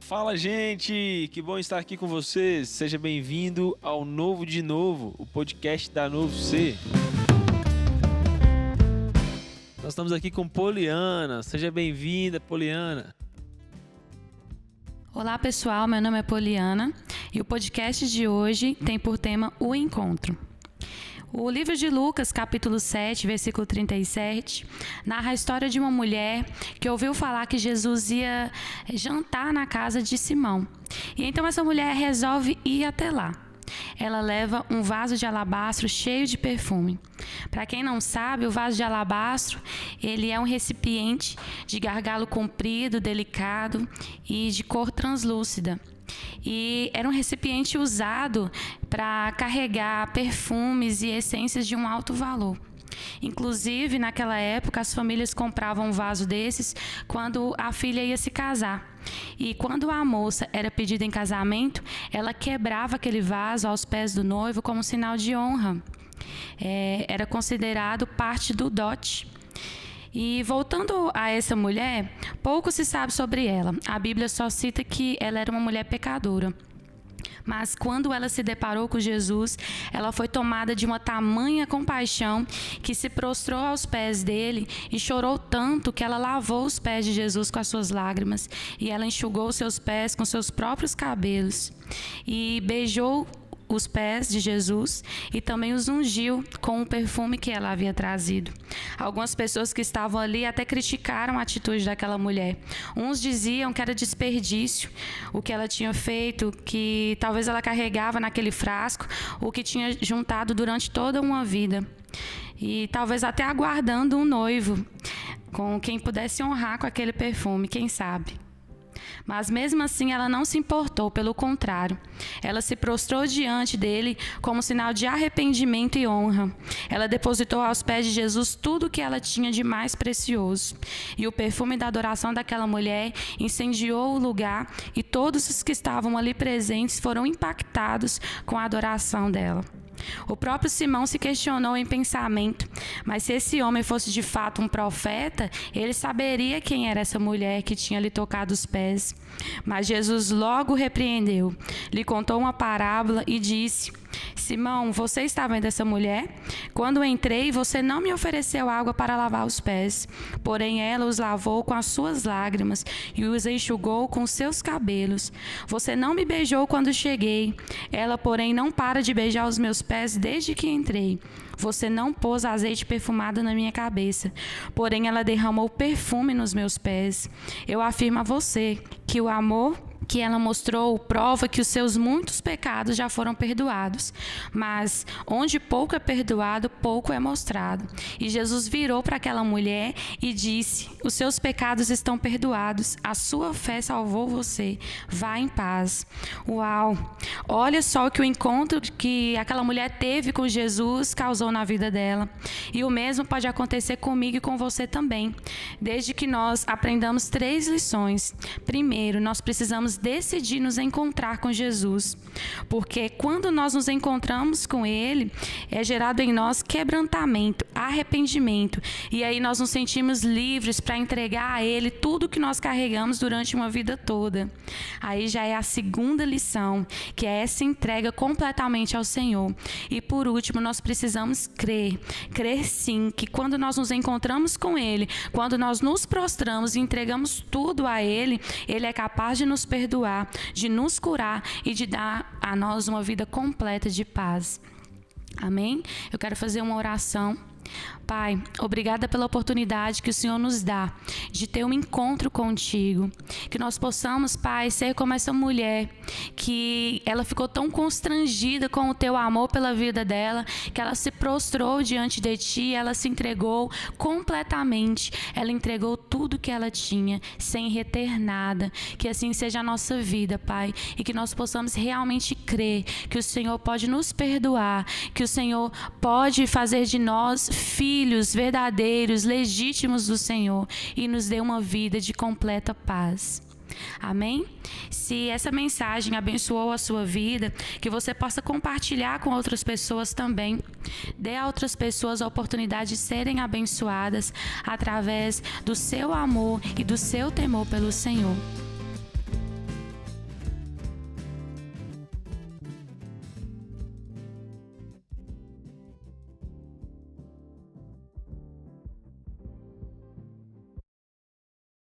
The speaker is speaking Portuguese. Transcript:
Fala, gente! Que bom estar aqui com vocês. Seja bem-vindo ao Novo de Novo, o podcast da Novo C. Nós estamos aqui com Poliana. Seja bem-vinda, Poliana. Olá, pessoal. Meu nome é Poliana e o podcast de hoje tem por tema o encontro. O livro de Lucas, capítulo 7, versículo 37, narra a história de uma mulher que ouviu falar que Jesus ia jantar na casa de Simão. E então essa mulher resolve ir até lá. Ela leva um vaso de alabastro cheio de perfume. Para quem não sabe, o vaso de alabastro, ele é um recipiente de gargalo comprido, delicado e de cor translúcida e era um recipiente usado para carregar perfumes e essências de um alto valor. Inclusive, naquela época, as famílias compravam um vaso desses quando a filha ia se casar. E quando a moça era pedida em casamento, ela quebrava aquele vaso aos pés do noivo como sinal de honra. É, era considerado parte do dote. E voltando a essa mulher, pouco se sabe sobre ela. A Bíblia só cita que ela era uma mulher pecadora. Mas quando ela se deparou com Jesus, ela foi tomada de uma tamanha compaixão que se prostrou aos pés dele e chorou tanto que ela lavou os pés de Jesus com as suas lágrimas e ela enxugou seus pés com seus próprios cabelos e beijou os pés de Jesus e também os ungiu com o perfume que ela havia trazido. Algumas pessoas que estavam ali até criticaram a atitude daquela mulher. Uns diziam que era desperdício o que ela tinha feito, que talvez ela carregava naquele frasco o que tinha juntado durante toda uma vida. E talvez até aguardando um noivo com quem pudesse honrar com aquele perfume, quem sabe. Mas mesmo assim ela não se importou, pelo contrário. Ela se prostrou diante dele como sinal de arrependimento e honra. Ela depositou aos pés de Jesus tudo o que ela tinha de mais precioso. E o perfume da adoração daquela mulher incendiou o lugar e todos os que estavam ali presentes foram impactados com a adoração dela. O próprio Simão se questionou em pensamento, mas se esse homem fosse de fato um profeta, ele saberia quem era essa mulher que tinha lhe tocado os pés. Mas Jesus logo repreendeu, lhe contou uma parábola e disse: Simão, você está vendo essa mulher? Quando entrei, você não me ofereceu água para lavar os pés, porém ela os lavou com as suas lágrimas e os enxugou com seus cabelos. Você não me beijou quando cheguei, ela, porém, não para de beijar os meus pés desde que entrei. Você não pôs azeite perfumado na minha cabeça, porém ela derramou perfume nos meus pés. Eu afirmo a você que o amor que ela mostrou prova que os seus muitos pecados já foram perdoados. Mas onde pouco é perdoado, pouco é mostrado. E Jesus virou para aquela mulher e disse: Os seus pecados estão perdoados, a sua fé salvou você. Vá em paz. Uau! Olha só que o encontro que aquela mulher teve com Jesus causou na vida dela. E o mesmo pode acontecer comigo e com você também. Desde que nós aprendamos três lições. Primeiro, nós precisamos decidir nos encontrar com Jesus. Porque quando nós nos encontramos com Ele, é gerado em nós quebrantamento, arrependimento. E aí nós nos sentimos livres para entregar a Ele tudo que nós carregamos durante uma vida toda. Aí já é a segunda lição, que é essa entrega completamente ao Senhor. E por último, nós precisamos crer. Crer sim que quando nós nos encontramos com Ele, quando nós nos prostramos e entregamos tudo a Ele, Ele é capaz de nos perdoar perdoar, de nos curar e de dar a nós uma vida completa de paz. Amém? Eu quero fazer uma oração Pai, obrigada pela oportunidade que o Senhor nos dá de ter um encontro contigo. Que nós possamos, Pai, ser como essa mulher que ela ficou tão constrangida com o teu amor pela vida dela, que ela se prostrou diante de ti, ela se entregou completamente. Ela entregou tudo que ela tinha, sem reter nada. Que assim seja a nossa vida, Pai, e que nós possamos realmente crer que o Senhor pode nos perdoar, que o Senhor pode fazer de nós filhos verdadeiros, legítimos do Senhor e nos dê uma vida de completa paz. Amém? Se essa mensagem abençoou a sua vida, que você possa compartilhar com outras pessoas também. Dê a outras pessoas a oportunidade de serem abençoadas através do seu amor e do seu temor pelo Senhor.